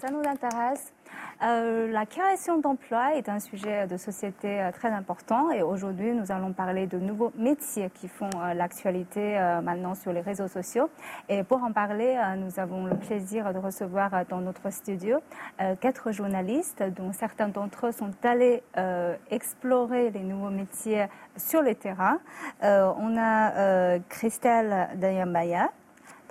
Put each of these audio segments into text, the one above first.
Ça nous intéresse. Euh, la création d'emplois est un sujet de société euh, très important et aujourd'hui nous allons parler de nouveaux métiers qui font euh, l'actualité maintenant sur les réseaux sociaux. Et pour en parler, nous avons le plaisir de recevoir dans notre studio quatre journalistes dont certains d'entre eux sont allés explorer les nouveaux métiers sur le terrain. On a Christelle Dayambaya,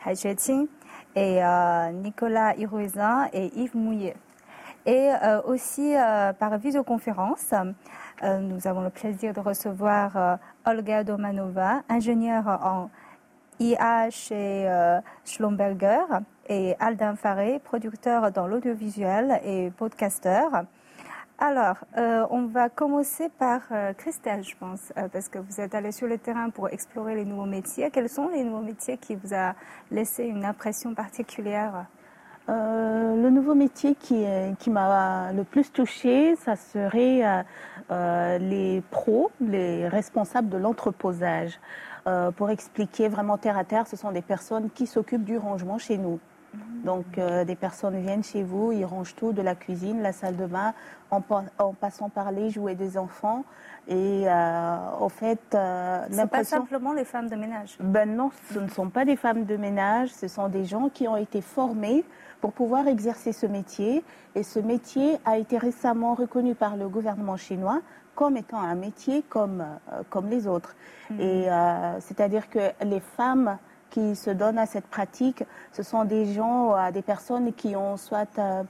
Tai Xueqing et euh, Nicolas Hirouzin et Yves Mouillet. Et euh, aussi euh, par visioconférence, nous avons le plaisir de recevoir Olga Domanova, ingénieure en IA chez Schlumberger, et Aldin Faré, producteur dans l'audiovisuel et podcasteur. Alors, euh, on va commencer par euh, Christelle, je pense, euh, parce que vous êtes allée sur le terrain pour explorer les nouveaux métiers. Quels sont les nouveaux métiers qui vous a laissé une impression particulière? Le nouveau métier qui, qui m'a le plus touché, ça serait les pros, les responsables de l'entreposage. Pour expliquer vraiment terre à terre, ce sont des personnes qui s'occupent du rangement chez nous. Donc, euh, des personnes viennent chez vous, ils rangent tout, de la cuisine, la salle de bain, en, pa- en passant par les jouets des enfants. Et euh, au fait, euh, C'est pas simplement les femmes de ménage. Ben non, ce ne sont pas des femmes de ménage, ce sont des gens qui ont été formés pour pouvoir exercer ce métier. Et ce métier a été récemment reconnu par le gouvernement chinois comme étant un métier comme, euh, comme les autres. Et euh, c'est-à-dire que les femmes qui se donnent à cette pratique, ce sont des gens, euh, des personnes qui ont soit euh,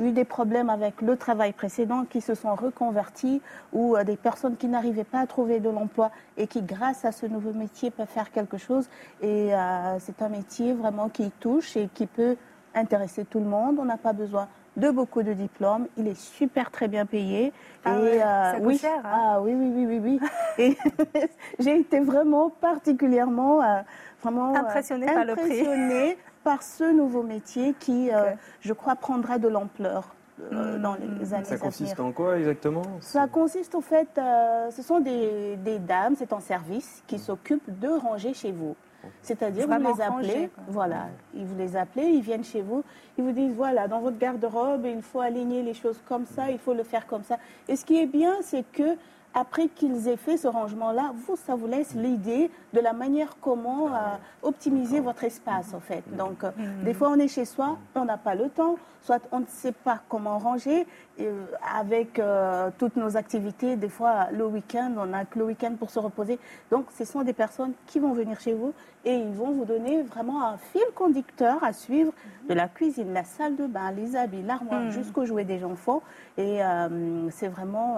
eu des problèmes avec le travail précédent, qui se sont reconvertis, ou euh, des personnes qui n'arrivaient pas à trouver de l'emploi et qui, grâce à ce nouveau métier, peuvent faire quelque chose. Et c'est un métier vraiment qui touche et qui peut intéresser tout le monde. On n'a pas besoin de beaucoup de diplômes. Il est super très bien payé. Ah et ouais, ça coûte oui, cher, hein. ah oui, oui, oui, oui, oui. Et j'ai été vraiment particulièrement, euh, vraiment euh, Impressionnée par le prix. impressionnée par ce nouveau métier qui, euh, je crois, prendra de l'ampleur euh, Mm, dans les années Ça à consiste venir. en quoi exactement? Ça consiste au fait, euh, ce sont des, des dames, c'est en service, qui s'occupent de ranger chez vous. C'est-à-dire, vous les appelez, voilà, ils vous les appelez, ils viennent chez vous, ils vous disent, voilà, dans votre garde-robe, il faut aligner les choses comme ça, il faut le faire comme ça. Et ce qui est bien, c'est que après qu'ils aient fait ce rangement-là, vous, ça vous laisse l'idée de la manière comment euh, optimiser votre espace, en fait. Donc, euh, des fois, on est chez soi, on n'a pas le temps, soit on ne sait pas comment ranger, et, euh, avec euh, toutes nos activités, des fois, le week-end, on n'a que le week-end pour se reposer. Donc, ce sont des personnes qui vont venir chez vous et ils vont vous donner vraiment un fil conducteur à suivre de la cuisine, la salle de bain, les habits, l'armoire, Mhm. jusqu'aux jouets des enfants. Et euh, c'est vraiment...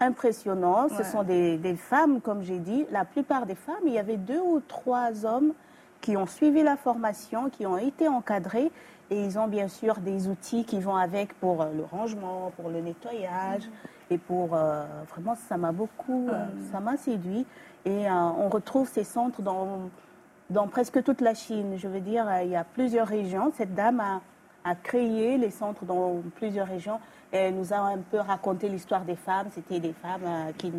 impressionnant. Ce sont des, des femmes, comme j'ai dit. La plupart des femmes, il y avait deux ou trois hommes qui ont suivi la formation, qui ont été encadrés. Et ils ont bien sûr des outils qui vont avec pour euh, le rangement, pour le nettoyage. Et pour... euh, vraiment, ça m'a beaucoup... euh, ça m'a séduit. Et euh, on retrouve ces centres dans, dans presque toute la Chine. Je veux dire, il y a plusieurs régions. Cette dame a, a créé les centres dans plusieurs régions. Elle nous a un peu raconté l'histoire des femmes. C'était des femmes euh, qui,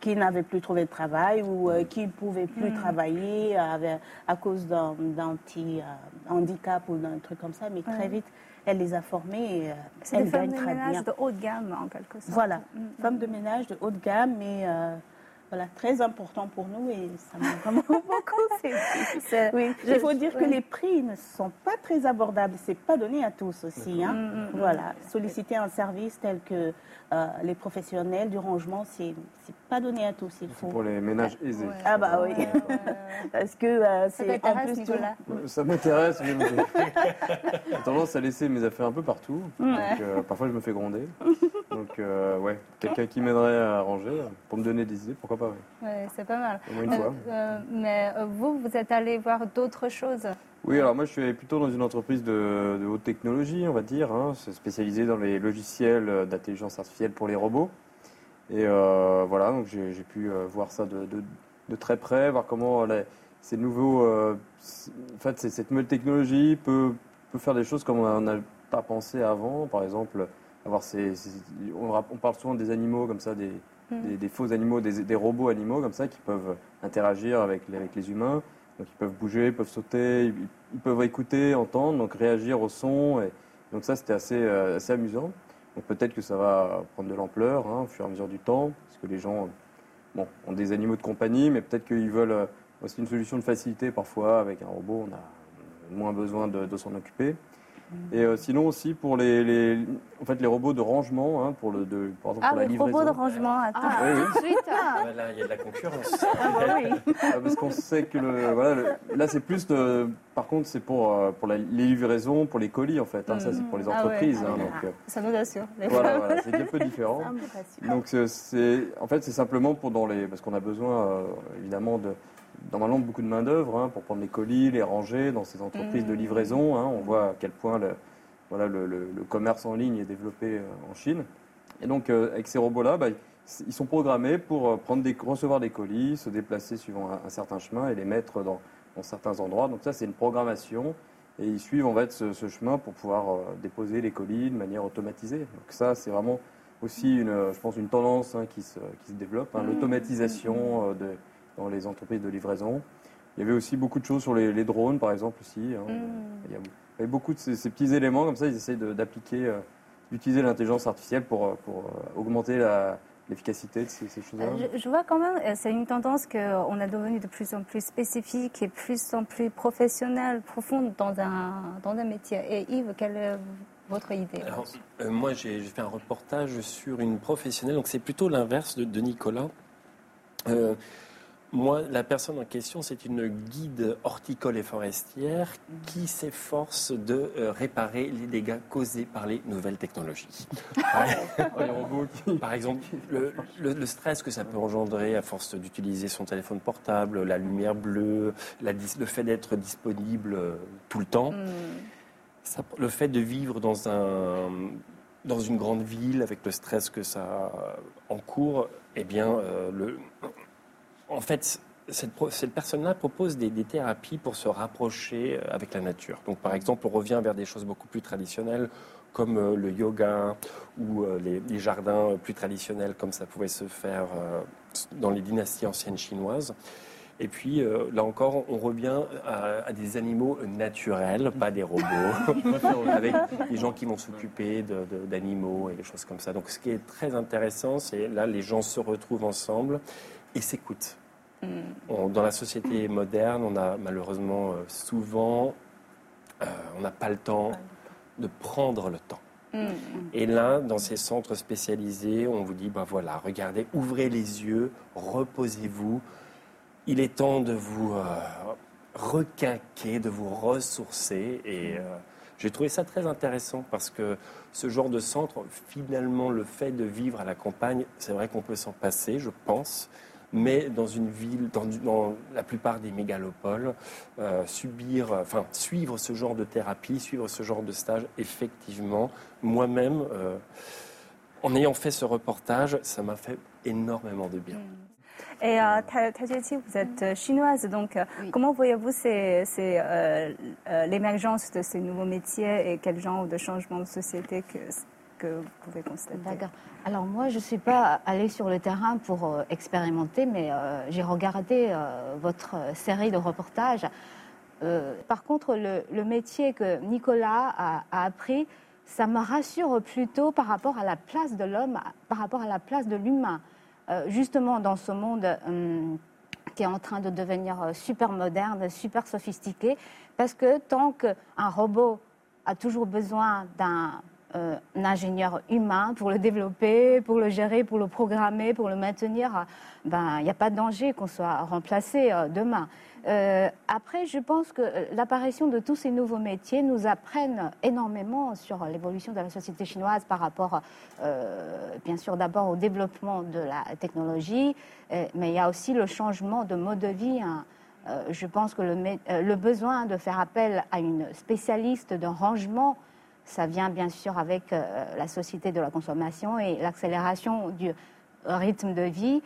qui n'avaient plus trouvé de travail ou euh, qui ne pouvaient plus travailler euh, avec- à cause d'un petit euh, handicap ou d'un truc comme ça. Mais très vite, elle les a euh, C'est des femmes de ménage bien. de haut de gamme, en quelque sorte. Voilà, Mm, mm. femmes de ménage de haut de gamme, mais voilà, très important pour nous et ça m'a vraiment beaucoup. C'est- Oui, je- il faut dire que les prix ne sont pas très abordables. C'est pas donné à tous aussi. Hein. Mm, mm, mm. Voilà, solliciter un service tel que euh, les professionnels du rangement, c'est c'est pas donné à tous. Il faut. Pour les ménages aisés. Ouais. Ah bah oui, Ouais, ouais, ouais. parce que euh, Ça c'est en plus. Nicolas? Ouais, Ça m'intéresse, mais j'ai tendance à laisser mes affaires un peu partout. Mm. Donc, euh, parfois, je me fais gronder. Donc, euh, ouais, quelqu'un qui m'aiderait à ranger, euh, pour me donner des idées, pourquoi pas, ouais. Ouais, c'est pas mal. au moins une Euh, fois. euh, mais euh, vous, vous êtes allé voir d'autres choses? Oui, alors moi, je suis plutôt dans une entreprise de, de haute technologie, on va dire. Hein. C'est spécialisé dans les logiciels euh, d'intelligence artificielle pour les robots. Et euh, voilà, donc j'ai pu euh, voir ça de, de- de très près, voir comment les- ces nouveaux, euh, en fait, cette nouvelle technologie peut, peut faire des choses comme on n'a pas pensé avant. Par exemple, avoir ces, ces- on, parle souvent des animaux comme ça, des, Mhm. des, des faux animaux, des, des robots animaux comme ça qui peuvent interagir avec les, avec les humains. Donc ils peuvent bouger, ils peuvent sauter, ils ils peuvent écouter, entendre, donc réagir au son. Et, donc ça, c'était assez, assez amusant. Donc peut-être que ça va prendre de l'ampleur hein, au fur et à mesure du temps, parce que les gens ont des animaux de compagnie, mais peut-être qu'ils veulent aussi une solution de facilité. Parfois, avec un robot, on a moins besoin de s'en occuper. Et euh, sinon aussi pour les, les, en fait, les robots de rangement, hein, pour, le, de, par exemple, ah, pour la livraison. Ah, robots de rangement, attends. Ah, oui, oui. Ah, bah là, il y a de la concurrence. Ah, bah oui. Ah, parce qu'on sait que le, voilà, là, c'est plus de, par contre, c'est pour, euh, pour la, les livraisons, pour les colis en fait. Hein, Ça, c'est pour les entreprises. Ah, ouais. hein, donc, euh, ça nous assure. Voilà, voilà c'est un peu différent. donc, c'est, en fait, c'est simplement pour dans les, parce qu'on a besoin évidemment de normalement beaucoup de main-d'œuvre hein, pour prendre les colis, les ranger dans ces entreprises de mmh. livraison. Hein. on voit à quel point le, voilà, le, commerce en ligne est développé euh, en Chine. Et donc, euh, avec ces robots-là, bah, ils sont programmés pour euh, prendre des, recevoir des colis, se déplacer suivant un, certain chemin et les mettre dans, certains endroits. Donc ça, c'est une programmation. Et ils suivent en fait ce, chemin pour pouvoir déposer les colis de manière automatisée. Donc ça, c'est vraiment aussi, une, je pense, une tendance hein, qui, se, qui, se, développe, mmh. l'automatisation de dans les entreprises de livraison. Il y avait aussi beaucoup de choses sur les, drones, par exemple, aussi. Hein. Mm. Il, y avait beaucoup de ces, petits éléments, comme ça, ils essayent d'appliquer, euh, d'utiliser l'intelligence artificielle pour, euh, pour euh, augmenter l'efficacité de ces, choses-là je, vois quand même, c'est une tendance qu'on a devenu de plus en plus spécifique et plus en plus professionnelle, profonde dans un, dans un métier. Et Yves, quelle est votre idée? Moi, j'ai fait un reportage sur une professionnelle, donc c'est plutôt l'inverse de, de, Nicolas. Moi, la personne en question, c'est une guide horticole et forestière qui s'efforce de euh, réparer les dégâts causés par les nouvelles technologies. par exemple, le, stress que ça peut engendrer à force d'utiliser son téléphone portable, la lumière bleue, le fait d'être disponible euh, tout le temps, hmm. le fait de vivre dans un dans une grande ville avec le stress que ça encourt, eh bien, euh, le, en fait, cette, personne-là propose des, thérapies pour se rapprocher euh, avec la nature. Donc, par exemple, on revient vers des choses beaucoup plus traditionnelles, comme euh, le yoga ou euh, les, jardins plus traditionnels, comme ça pouvait se faire dans les dynasties anciennes chinoises. Et puis, là encore, on revient à, des animaux naturels, pas des robots, avec des gens qui vont s'occuper d'animaux et des choses comme ça. Donc, ce qui est très intéressant, c'est là, les gens se retrouvent ensemble et s'écoutent. Dans la société moderne, on a malheureusement euh, souvent, euh, on n'a pas le temps de prendre le temps. Mm. Et là, dans ces centres spécialisés, on vous dit, ben voilà, regardez, ouvrez les yeux, reposez-vous. Il est temps de vous euh, requinquer, de vous ressourcer. Et j'ai trouvé ça très intéressant parce que ce genre de centre, finalement, le fait de vivre à la campagne, c'est vrai qu'on peut s'en passer, je pense mais dans une ville, dans, la plupart des mégalopoles, euh, subir, enfin suivre ce genre de thérapie, suivre ce genre de stage, effectivement, moi-même, euh, en ayant fait ce reportage, ça m'a fait énormément de bien. Mm. Et euh, vous êtes euh, chinoise, donc comment voyez-vous l'émergence de ces nouveaux métiers et quel genre de changement de société que que vous pouvez constater D'accord. Alors moi, je ne suis pas allée sur le terrain pour euh, expérimenter, mais euh, j'ai regardé euh, votre série de reportages. par contre, le, métier que Nicolas a, appris, ça me rassure plutôt par rapport à la place de l'homme, par rapport à la place de l'humain. justement, dans ce monde hum, qui est en train de devenir super moderne, super sophistiqué, parce que tant qu'un robot a toujours besoin d'un euh, un ingénieur humain pour le développer, pour le gérer, pour le programmer, pour le maintenir, ben il n'y a pas de danger qu'on soit remplacé euh, demain. Euh, après, je pense que l'apparition de tous ces nouveaux métiers nous apprennent énormément sur l'évolution de la société chinoise par rapport, bien sûr, d'abord au développement de la technologie, mais il y a aussi le changement de mode de vie. Hein. je pense que le, le, besoin de faire appel à une spécialiste d'un rangement ça vient bien sûr avec euh, la société de la consommation et l'accélération du rythme de vie.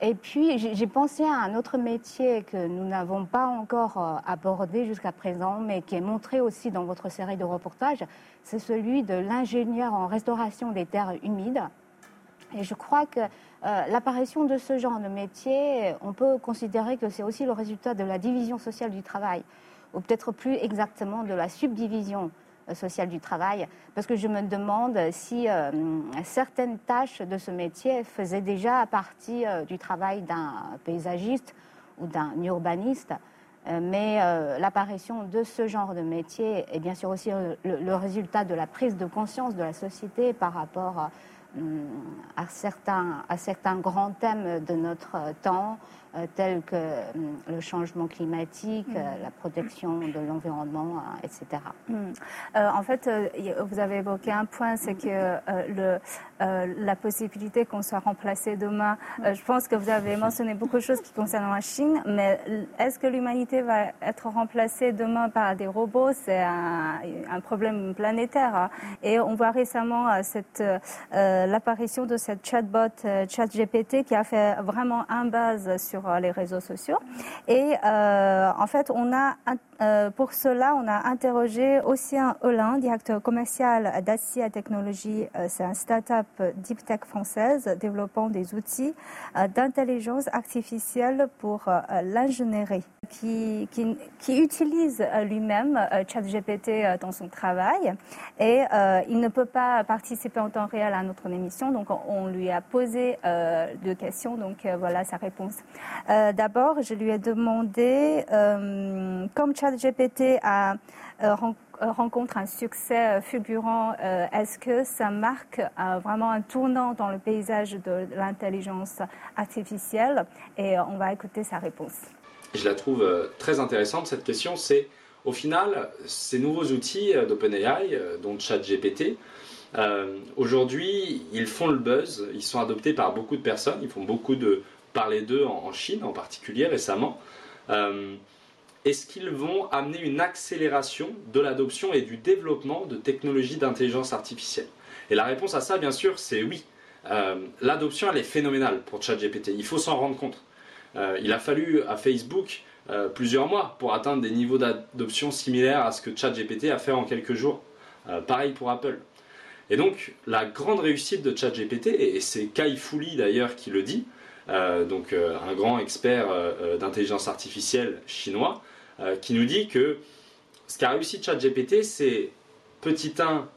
Et puis, j'ai pensé à un autre métier que nous n'avons pas encore euh, abordé jusqu'à présent, mais qui est montré aussi dans votre série de reportages. C'est celui de l'ingénieur en restauration des terres humides. Et je crois que euh, l'apparition de ce genre de métier, on peut considérer que c'est aussi le résultat de la division sociale du travail ou peut-être plus exactement de la subdivision sociale du travail, parce que je me demande si certaines tâches de ce métier faisaient déjà partie du travail d'un paysagiste ou d'un urbaniste. Mais l'apparition de ce genre de métier est bien sûr aussi le, résultat de la prise de conscience de la société par rapport à certains, à certains grands thèmes de notre temps, euh, tels que hum, le changement climatique, euh, la protection de l'environnement, euh, etc. Mm. en fait, vous avez évoqué un point, c'est que le, la possibilité qu'on soit remplacé demain, je pense que vous avez mentionné beaucoup de choses qui concernent la Chine, mais est-ce que l'humanité va être remplacée demain par des robots? C'est un, un, problème planétaire. Hein. Et on voit récemment cette, l'apparition de cette chatbot ChatGPT qui a fait vraiment un base sur les réseaux sociaux. Et euh, en fait, on a, euh, pour cela, on a interrogé Océan Olin, directeur commercial d'Acia Technologies. C'est un start-up deep tech française développant des outils d'intelligence artificielle pour l'ingénierie qui, qui, utilise euh, lui-même euh, ChatGPT euh, dans son travail et il ne peut pas participer en temps réel à notre émission, donc on, lui a posé deux questions, donc voilà sa réponse. D'abord, je lui ai demandé, comme ChatGPT a rencontre un succès fulgurant, est-ce que ça marque vraiment un tournant dans le paysage de l'intelligence artificielle? Et on va écouter sa réponse. Je la trouve euh, très intéressante cette question, c'est au final, ces nouveaux outils euh, d'OpenAI, euh, dont ChatGPT, aujourd'hui, ils font le buzz, ils sont adoptés par beaucoup de personnes, ils font beaucoup de parler d'eux en, Chine en particulier récemment. Est-ce qu'ils vont amener une accélération de l'adoption et du développement de technologies d'intelligence artificielle? Et la réponse à ça, bien sûr, c'est oui. L'adoption, elle est phénoménale pour ChatGPT, il faut s'en rendre compte. Euh, il a fallu à Facebook euh, plusieurs mois pour atteindre des niveaux d'adoption similaires à ce que ChatGPT a fait en quelques jours. Euh, pareil pour Apple. Et donc, la grande réussite de ChatGPT, et c'est Kai Fu d'ailleurs qui le dit, donc un grand expert d'intelligence artificielle chinois, qui nous dit que ce qu'a réussi ChatGPT, c'est petit 1,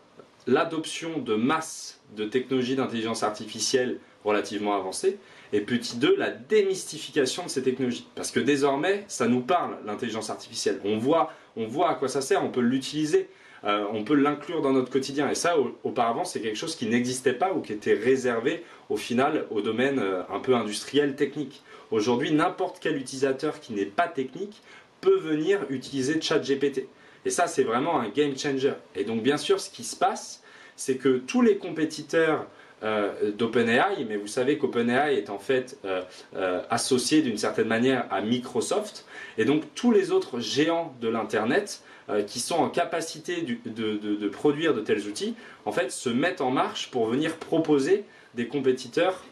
l'adoption de masse de technologies d'intelligence artificielle relativement avancées, et petit 2, la démystification de ces technologies. Parce que désormais, ça nous parle, l'intelligence artificielle. On voit, on voit à quoi ça sert, on peut l'utiliser, euh, on peut l'inclure dans notre quotidien. Et ça, auparavant, c'est quelque chose qui n'existait pas ou qui était réservé, au final, au domaine euh, un peu industriel, technique. Aujourd'hui, n'importe quel utilisateur qui n'est pas technique peut venir utiliser ChatGPT. Et ça, c'est vraiment un game changer. Et donc, bien sûr, ce qui se passe, c'est que tous les compétiteurs euh, d'OpenAI, mais vous savez qu'OpenAI est en fait euh, euh, associé d'une certaine manière à Microsoft, et donc tous les autres géants de l'Internet qui sont en capacité de, produire de tels outils, en fait, se mettent en marche pour venir proposer des compétiteurs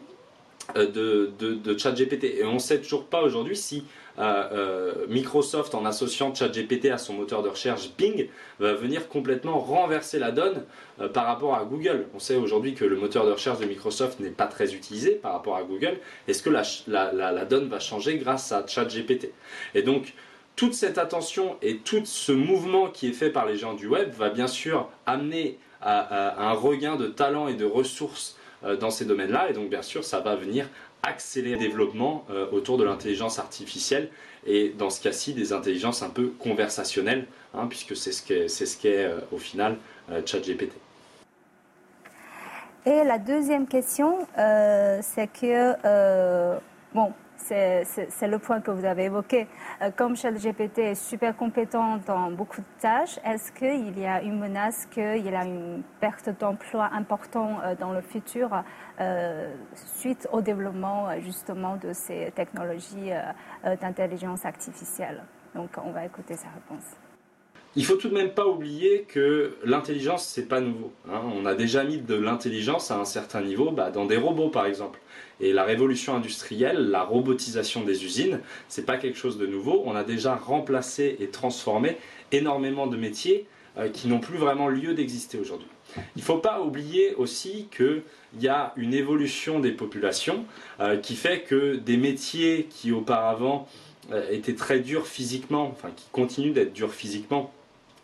de, de, ChatGPT. Et on ne sait toujours pas aujourd'hui si euh, Microsoft, en associant ChatGPT à son moteur de recherche Bing, va venir complètement renverser la donne euh, par rapport à Google. On sait aujourd'hui que le moteur de recherche de Microsoft n'est pas très utilisé par rapport à Google. Est-ce que la, donne va changer grâce à ChatGPT? Et donc, toute cette attention et tout ce mouvement qui est fait par les gens du web va bien sûr amener à, un regain de talent et de ressources euh, dans ces domaines-là. Et donc, bien sûr, ça va venir accélérer le développement euh, autour de l'intelligence artificielle et dans ce cas-ci des intelligences un peu conversationnelles, hein, puisque c'est ce qu'est ce qu'est euh, au final euh, ChatGPT. Et la deuxième question, c'est que, bon, c'est le point que vous avez évoqué. Euh, comme ChatGPT est super compétent dans beaucoup de tâches, est-ce qu'il y a une menace qu'il y a une perte d'emploi importante euh, dans le futur euh, suite au développement justement de ces technologies d'intelligence artificielle? Donc on va écouter sa réponse. Il faut tout de même pas oublier que l'intelligence, c'est pas nouveau. Hein. On a déjà mis de l'intelligence à un certain niveau bah, dans des robots, par exemple. Et la révolution industrielle, la robotisation des usines, c'est pas quelque chose de nouveau. On a déjà remplacé et transformé énormément de métiers euh, qui n'ont plus vraiment lieu d'exister aujourd'hui. Il ne faut pas oublier aussi qu'il y a une évolution des populations euh, qui fait que des métiers qui auparavant était très dur physiquement, enfin qui continue d'être dur physiquement,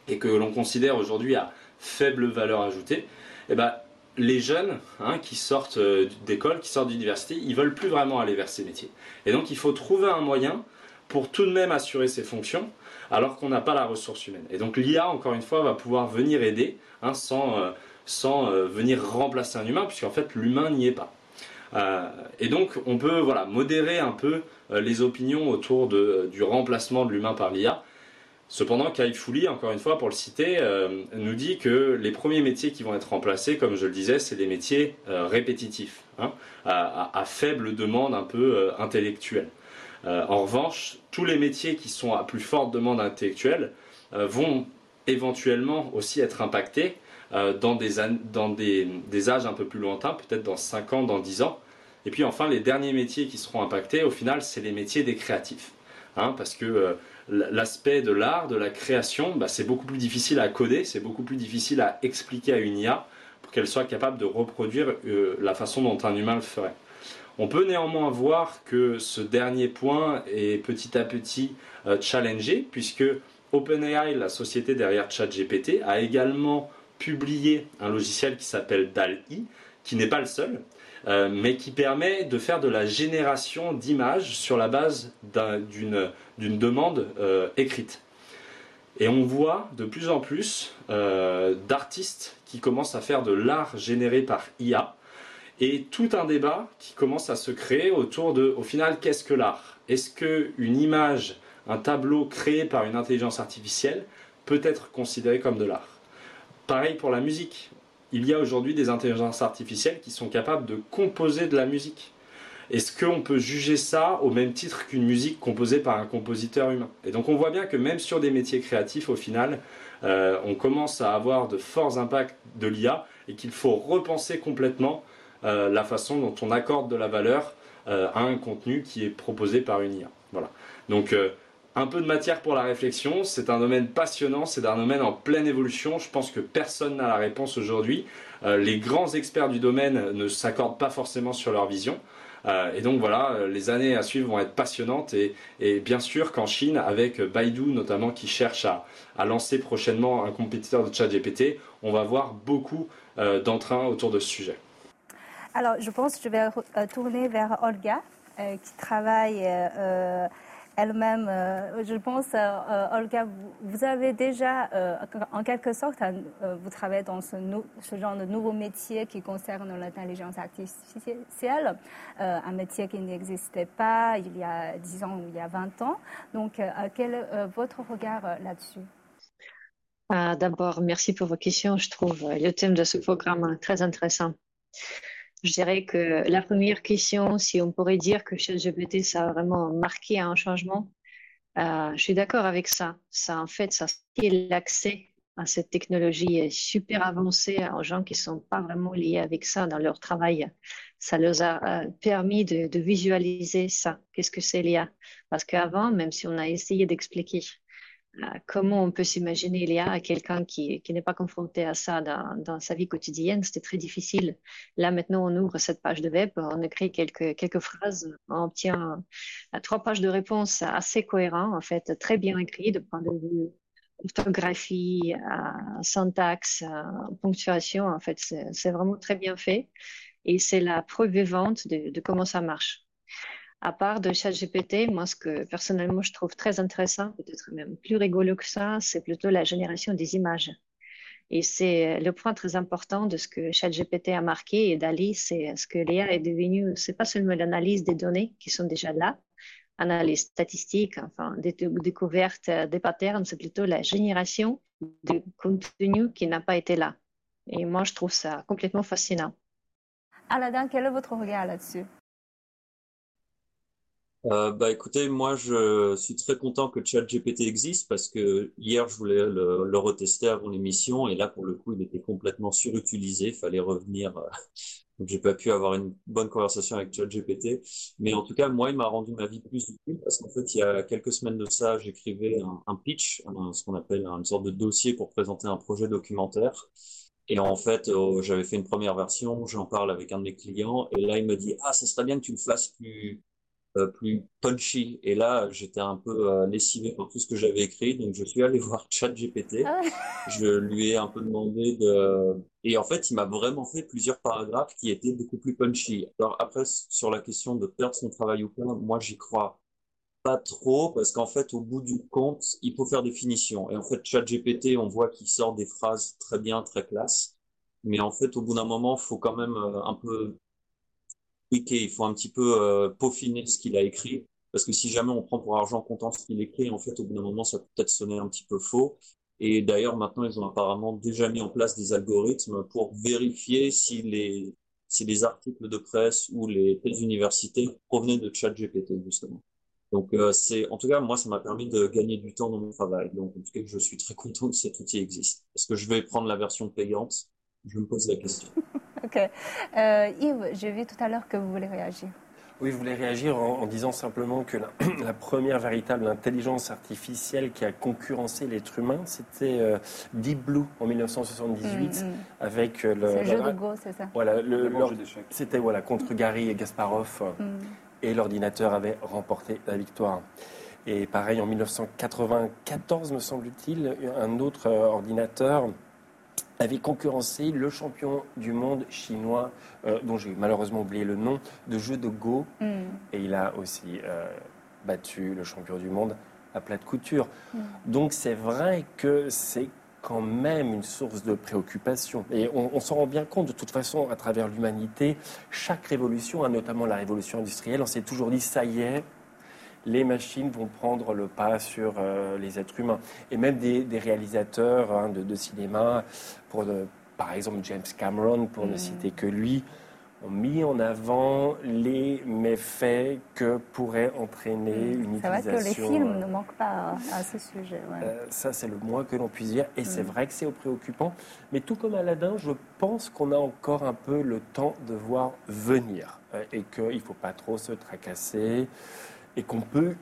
et que l'on considère aujourd'hui à faible valeur ajoutée, eh ben, les jeunes hein, qui sortent d'école, qui sortent d'université, ils veulent plus vraiment aller vers ces métiers. Et donc il faut trouver un moyen pour tout de même assurer ces fonctions, alors qu'on n'a pas la ressource humaine. Et donc l'IA, encore une fois, va pouvoir venir aider hein, sans, euh, sans euh, venir remplacer un humain, puisqu'en fait l'humain n'y est pas. Euh, et donc on peut voilà, modérer un peu les opinions autour de, du remplacement de l'humain par l'IA. Cependant, Kai Fouli, encore une fois, pour le citer, nous dit que les premiers métiers qui vont être remplacés, comme je le disais, c'est des métiers répétitifs, hein, à, faible demande un peu intellectuelle. Euh, en revanche, tous les métiers qui sont à plus forte demande intellectuelle euh, vont éventuellement aussi être impactés euh, dans, des, dans des, des, âges un peu plus lointains, peut-être dans 5 ans, dans 10 ans. Et puis enfin, les derniers métiers qui seront impactés, au final, c'est les métiers des créatifs. Hein, parce que l'aspect de l'art, de la création, bah, c'est beaucoup plus difficile à coder, c'est beaucoup plus difficile à expliquer à une IA pour qu'elle soit capable de reproduire la façon dont un humain le ferait. On peut néanmoins voir que ce dernier point est petit à petit euh, challengé, puisque OpenAI, la société derrière ChatGPT, a également publié un logiciel qui s'appelle DAL-I, qui n'est pas le seul, euh, mais qui permet de faire de la génération d'images sur la base d'une demande euh, écrite. Et on voit de plus en plus d'artistes qui commencent à faire de l'art généré par IA, et tout un débat qui commence à se créer autour de, au final, qu'est-ce que l'art? Est-ce qu'une image, un tableau créé par une intelligence artificielle peut être considéré comme de l'art? Pareil pour la musique. Il y a aujourd'hui des intelligences artificielles qui sont capables de composer de la musique. Est-ce qu'on peut juger ça au même titre qu'une musique composée par un compositeur humain? Et donc on voit bien que même sur des métiers créatifs, au final, euh, on commence à avoir de forts impacts de l'IA et qu'il faut repenser complètement euh, la façon dont on accorde de la valeur euh, à un contenu qui est proposé par une IA. Voilà. Donc un peu de matière pour la réflexion. C'est un domaine passionnant, c'est un domaine en pleine évolution. Je pense que personne n'a la réponse aujourd'hui. les grands experts du domaine ne s'accordent pas forcément sur leur vision. et donc voilà, les années à suivre vont être passionnantes. Et, bien sûr qu'en Chine, avec Baidu notamment qui cherche à, à, lancer prochainement un compétiteur de ChatGPT, on va voir beaucoup d'entrain autour de ce sujet. Alors, je pense que je vais euh, tourner vers Olga, euh, qui travaille euh, elle-même. je pense, Olga, vous, avez déjà, en quelque sorte, vous travaillez dans ce, ce, genre de nouveau métier qui concerne l'intelligence artificielle, un métier qui n'existait pas il y a 10 ans ou il y a 20 ans. Donc, quel est votre regard là-dessus? Ah, D'abord, merci pour vos questions. Je trouve le thème de ce programme très intéressant. Je dirais que la première question, si on pourrait dire que chez GPT, ça a vraiment marqué un changement, euh, je suis d'accord avec ça. Ça, en fait, ça l'accès à cette technologie super avancée aux gens qui ne sont pas vraiment liés avec ça dans leur travail. Ça leur a euh, permis de, visualiser ça. Qu'est-ce que c'est l'IA Parce qu'avant, même si on a essayé d'expliquer comment on peut s'imaginer l'IA à quelqu'un qui, qui n'est pas confronté à ça dans, dans sa vie quotidienne, c'était très difficile. Là, maintenant, on ouvre cette page de web, on écrit quelques, quelques phrases, on obtient euh, trois pages de réponses assez cohérentes, en fait, très bien écrites de point de vue orthographie, euh, syntaxe, ponctuation, en fait, c'est vraiment très bien fait. Et c'est la preuve vivante de comment ça marche à part de ChatGPT, moi, ce que personnellement je trouve très intéressant, peut-être même plus rigolo que ça, c'est plutôt la génération des images. Et c'est le point très important de ce que ChatGPT a marqué et Dali, c'est ce que l'IA est devenu, c'est pas seulement l'analyse des données qui sont déjà là, analyse statistique, enfin, des découvertes des patterns, c'est plutôt la génération de contenu qui n'a pas été là. Et moi, je trouve ça complètement fascinant. Aladdin, quel est votre regard là-dessus? Euh, bah écoutez, moi je suis très content que ChatGPT existe parce que hier je voulais le, le retester avant l'émission et là pour le coup il était complètement surutilisé, il fallait revenir. Euh, donc j'ai pas pu avoir une bonne conversation avec ChatGPT, mais en tout cas moi il m'a rendu ma vie plus utile parce qu'en fait il y a quelques semaines de ça j'écrivais un, pitch, ce qu'on appelle une sorte de dossier pour présenter un projet documentaire. Et en fait, euh, j'avais fait une première version, j'en parle avec un de mes clients, et là il me dit ah ça serait bien que tu le fasses plus euh, plus punchy. Et là, j'étais un peu euh, lessivé par tout ce que j'avais écrit, donc je suis allé voir ChatGPT. Ah Je lui ai un peu demandé de... Et en fait, il m'a vraiment fait plusieurs paragraphes qui étaient beaucoup plus punchy. Alors après, sur la question de perdre son travail ou pas, moi, j'y crois pas trop, parce qu'en fait, au bout du compte, il faut faire des finitions. Et en fait, ChatGPT, on voit qu'il sort des phrases très bien, très classe. Mais en fait, au bout d'un moment, il faut quand même euh, un peu il faut un petit peu euh, peaufiner ce qu'il a écrit, parce que si jamais on prend pour argent comptant ce qu'il écrit, en fait, au bout d'un moment, ça peut peut-être sonner un petit peu faux. Et d'ailleurs, maintenant, ils ont apparemment déjà mis en place des algorithmes pour vérifier si les, articles de presse ou les thèses universités provenaient de ChatGPT, justement. Donc, euh, c'est, en tout cas, moi, ça m'a permis de gagner du temps dans mon travail. Donc, en tout cas, je suis très content que cet outil existe. Est-ce que je vais prendre la version payante? Je me pose la question. Ok. Euh, Yves, j'ai vu tout à l'heure que vous voulez réagir. Oui, je voulais réagir en, disant simplement que la, première véritable intelligence artificielle qui a concurrencé l'être humain, c'était euh, Deep Blue en 1978 mm, mm. avec euh, le. C'est le jeu de Go, c'est ça? Voilà, le, c'était voilà contre Gary et Gasparov mm. et l'ordinateur avait remporté la victoire. Et pareil en 1994, me semble-t-il, un autre ordinateur avait concurrencé le champion du monde chinois, euh, dont j'ai malheureusement oublié le nom, de jeu de Go. Mm. Et il a aussi euh, battu le champion du monde à plat de couture. Mm. Donc c'est vrai que c'est quand même une source de préoccupation. Et on, s'en rend bien compte de toute façon à travers l'humanité. Chaque révolution, hein, notamment la révolution industrielle, on s'est toujours dit ça y est, les machines vont prendre le pas sur euh, les êtres humains. Et même des, réalisateurs hein, de, cinéma, pour par exemple James Cameron, pour ne mm. citer que lui, ont mis en avant les méfaits que pourrait entraîner mm. une utilisation. C'est vrai que les films ne manquent pas à ce sujet. Euh, ça, c'est le moins que l'on puisse dire. Et c'est mm. vrai que c'est préoccupant. Mais tout comme Aladdin, je pense qu'on a encore un peu le temps de voir venir. Euh, et qu'il ne faut pas trop se tracasser et qu'on peut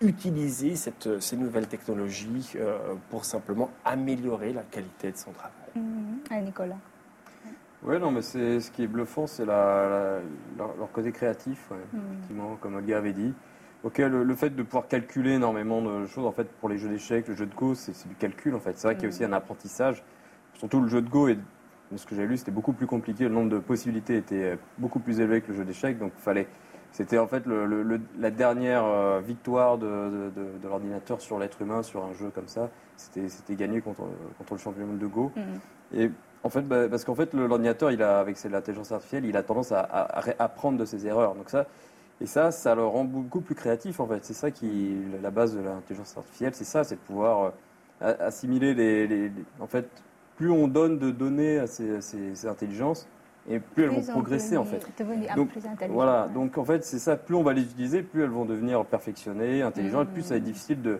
utiliser cette, ces nouvelles technologies euh, pour simplement améliorer la qualité de son travail. Mmh. Nicolas. Oui, non, mais c'est ce qui est bluffant, c'est la, leur, côté créatif, mmh. effectivement, comme Olga avait dit. Ok, le, fait de pouvoir calculer énormément de choses, en fait, pour les jeux d'échecs, le jeu de Go, c'est du calcul, en fait. C'est vrai qu'il y a aussi mmh. un apprentissage. Surtout le jeu de Go, et ce que j'ai lu, c'était beaucoup plus compliqué. Le nombre de possibilités était beaucoup plus élevé que le jeu d'échecs, donc il fallait c'était en fait la dernière euh, victoire de, l'ordinateur sur l'être humain sur un jeu comme ça. C'était gagné contre, contre le championnat de Go. Mm. Et en fait, bah, parce qu'en fait, l'ordinateur, il a, avec l'intelligence artificielle, il a tendance à, apprendre de ses erreurs. Donc ça, et ça, ça le rend beaucoup plus créatif en fait. C'est ça qui, la base de l'intelligence artificielle, c'est ça, c'est de pouvoir euh, assimiler les, En fait, plus on donne de données à ces intelligences, et plus, elles vont progresser en fait. Donc, voilà, donc en fait c'est ça, plus on va les utiliser, plus elles vont devenir perfectionnées, intelligentes, plus ça va être mmh. difficile de,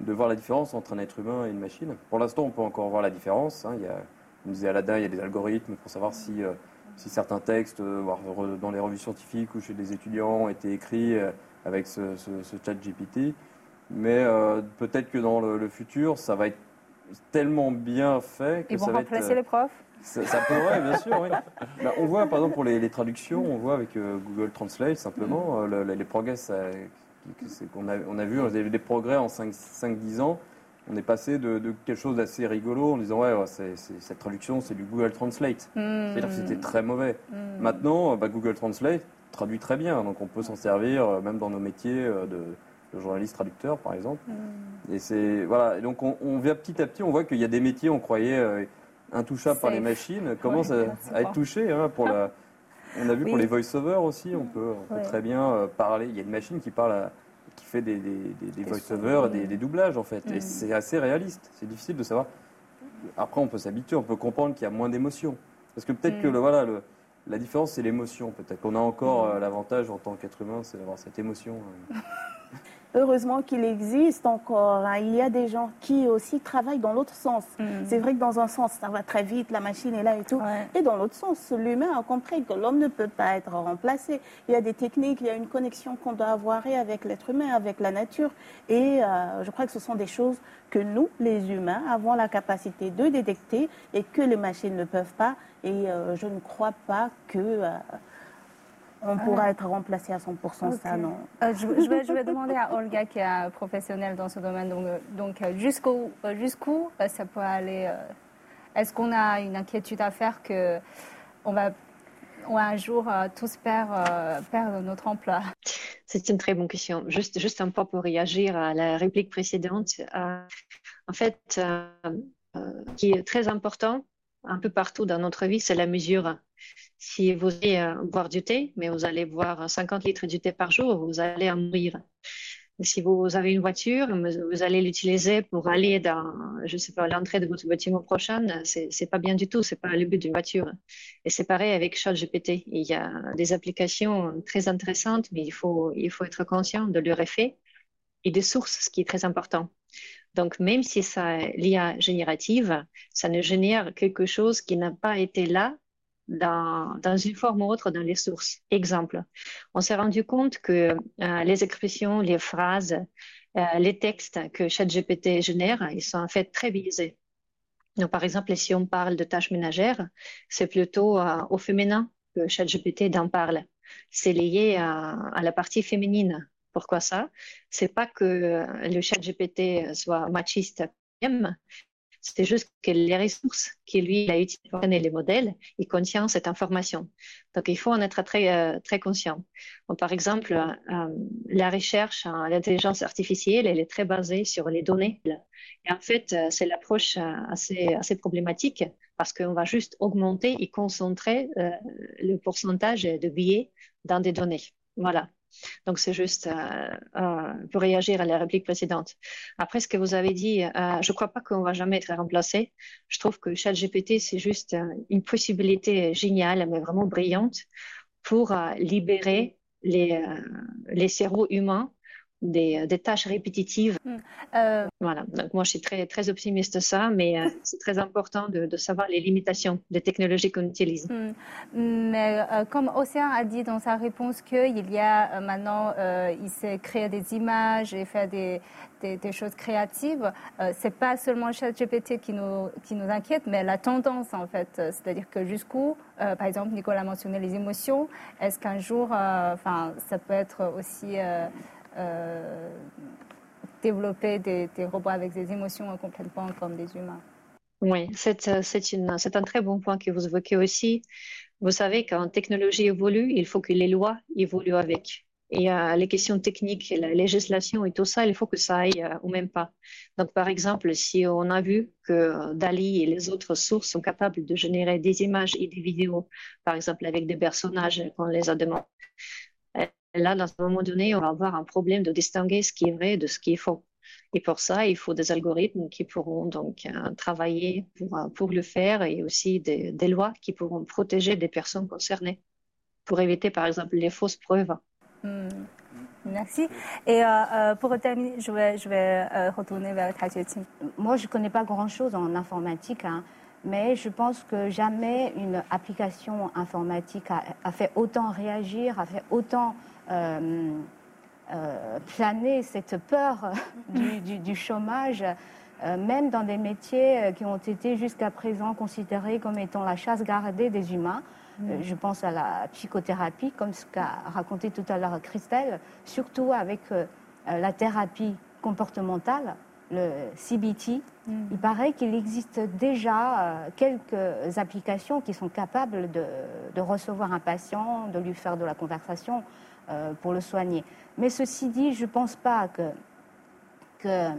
de, voir la différence entre un être humain et une machine. Pour l'instant on peut encore voir la différence, hein. il y a, comme disait Aladdin, il y a des algorithmes pour savoir si, euh, si certains textes, euh, dans les revues scientifiques ou chez des étudiants, ont été écrits euh, avec ce, ce, chat GPT. Mais peut-être que dans le, futur, ça va être tellement bien fait que Ils vont ça remplacer les profs ça, pourrait, bien sûr, oui. Bah, on voit, par exemple, pour les, traductions, on voit avec euh, Google Translate, simplement, mm. euh, les progrès qu'on a, on a vu, on a des progrès en 5-10 ans. On est passé de, quelque chose d'assez rigolo en disant, ouais, cette traduction, c'est du Google Translate. Mm. C'est-à-dire que c'était très mauvais. Mm. Maintenant, bah, Google Translate traduit très bien, donc on peut s'en servir, euh, même dans nos métiers de, journaliste traducteur par exemple. Et c'est voilà. donc on, on, vient petit à petit, on voit qu'il y a des métiers, on croyait intouchable par les machines commence à, être touché. Hein, pour la... On a vu pour les voice-over aussi, on peut, très bien euh, parler. Il y a une machine qui parle, qui fait des, des, voice-over, des, des, doublages en fait. Et mm. c'est assez réaliste. C'est difficile de savoir. Après, on peut s'habituer, on peut comprendre qu'il y a moins d'émotions. Parce que peut-être que mm. le, voilà, le, la différence, c'est l'émotion. Peut-être qu'on a encore mm. euh, l'avantage en tant qu'être humain, c'est d'avoir cette émotion. Euh. heureusement qu'il existe encore. Hein. Il y a des gens qui aussi travaillent dans l'autre sens. Mm. C'est vrai que dans un sens, ça va très vite, la machine est là et tout. Et dans l'autre sens, l'humain a compris que l'homme ne peut pas être remplacé. Il y a des techniques, il y a une connexion qu'on doit avoir avec l'être humain, avec la nature. Et euh, je crois que ce sont des choses que nous, les humains, avons la capacité de détecter et que les machines ne peuvent pas. Et euh, je ne crois pas que... Euh, on pourra être remplacé à 100%, ça non. je, vais, je, vais, demander à Olga, qui est professionnelle dans ce domaine, donc, donc jusqu'où jusqu'où ça peut aller Est-ce qu'on a une inquiétude à faire que on va un jour tous perdre, perdre notre emploi? C'est une très bonne question. Juste, juste un peu pour réagir à la réplique précédente. Euh, en fait, euh, euh, qui est très important un peu partout dans notre vie, c'est la mesure. Si vous allez boire du thé, mais vous allez boire 50 litres de thé par jour, vous allez en mourir. Si vous avez une voiture, vous allez l'utiliser pour aller dans, je sais pas, l'entrée de votre bâtiment prochain, c'est, c'est pas bien du tout, c'est pas le but d'une voiture. Et c'est pareil avec ChatGPT. Il y a des applications très intéressantes, mais il faut, il faut être conscient de leur effet et des sources, ce qui est très important. Donc, même si ça l'IA générative, ça ne génère quelque chose qui n'a pas été là dans, une forme ou autre dans les sources. Exemple, on s'est rendu compte que euh, les expressions, les phrases, euh, les textes que ChatGPT génère, ils sont en fait très biaisés. Donc, par exemple, si on parle de tâches ménagères, c'est plutôt euh, au féminin que ChatGPT en parle. C'est lié à, la partie féminine. Pourquoi ça? C'est pas que le ChatGPT soit machiste, c'est juste que les ressources qu'il lui a utilisées pour les modèles, il contient cette information. Donc, il faut en être très, euh, très conscient. par exemple, euh, la recherche en l'intelligence artificielle, elle est très basée sur les données. Et en fait, euh, c'est l'approche assez, assez problématique parce qu'on va juste augmenter et concentrer le pourcentage de billets dans des données. Voilà. Donc, c'est juste euh, euh, pour réagir à la réplique précédente. Après, ce que vous avez dit, euh, je ne crois pas qu'on va jamais être remplacé. Je trouve que ChatGPT, c'est juste une possibilité géniale, mais vraiment brillante pour libérer les, les cerveaux humains des, des, tâches répétitives. Hmm. Euh... Voilà. Donc moi, je suis très très optimiste de ça, mais euh, c'est très important de, de, savoir les limitations des technologies qu'on utilise. Hmm. Mais euh, comme Océan a dit dans sa réponse qu'il y a euh, maintenant, il sait créer des images et faire des, des, des choses créatives. c'est pas seulement ChatGPT qui nous qui nous inquiète, mais la tendance en fait. C'est-à-dire que jusqu'où, par exemple, Nicolas a mentionné les émotions. Est-ce qu'un jour, enfin, ça peut être aussi euh, développer des, robots avec des émotions complètement comme des humains. Oui, c'est un très bon point que vous évoquez aussi. Vous savez qu'en technologie évolue, il faut que les lois évoluent avec. Et euh, les questions techniques, la législation et tout ça, il faut que ça aille euh, au même pas. Donc, par exemple, si on a vu que Dali et les autres sources sont capables de générer des images et des vidéos, par exemple avec des personnages qu'on les a demandés, là, dans un moment donné, on va avoir un problème de distinguer ce qui est vrai de ce qui est faux. Et pour ça, il faut des algorithmes qui pourront donc euh, travailler pour, euh, pour, le faire et aussi des, lois qui pourront protéger des personnes concernées pour éviter, par exemple, les fausses preuves. Hmm. Merci. Et euh, pour terminer, je vais, je vais retourner vers Tadjetin. Moi, je ne connais pas grand-chose en informatique. Hein mais je pense que jamais une application informatique a, fait autant réagir, a fait autant planer cette peur du, chômage, euh, même dans des métiers qui ont été jusqu'à présent considérés comme étant la chasse gardée des humains. Mm. je pense à la psychothérapie, comme ce qu'a raconté tout à l'heure Christelle, surtout avec la thérapie comportementale le CBT. Mm. Il paraît qu'il existe déjà euh, quelques applications qui sont capables de, recevoir un patient, de lui faire de la conversation euh, pour le soigner. Mais ceci dit, je ne pense pas que, que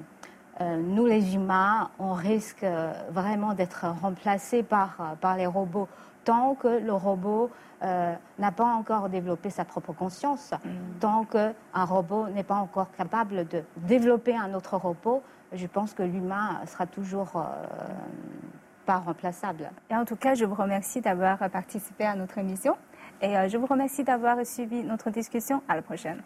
euh, nous, les humains, on risque vraiment d'être remplacés par, par les robots tant que le robot n'a pas encore développé sa propre conscience, mm. tant qu'un robot n'est pas encore capable de développer un autre robot, je pense que l'humain sera toujours euh, pas remplaçable. Et en tout cas, je vous remercie d'avoir participé à notre émission et euh, je vous remercie d'avoir suivi notre discussion. À la prochaine.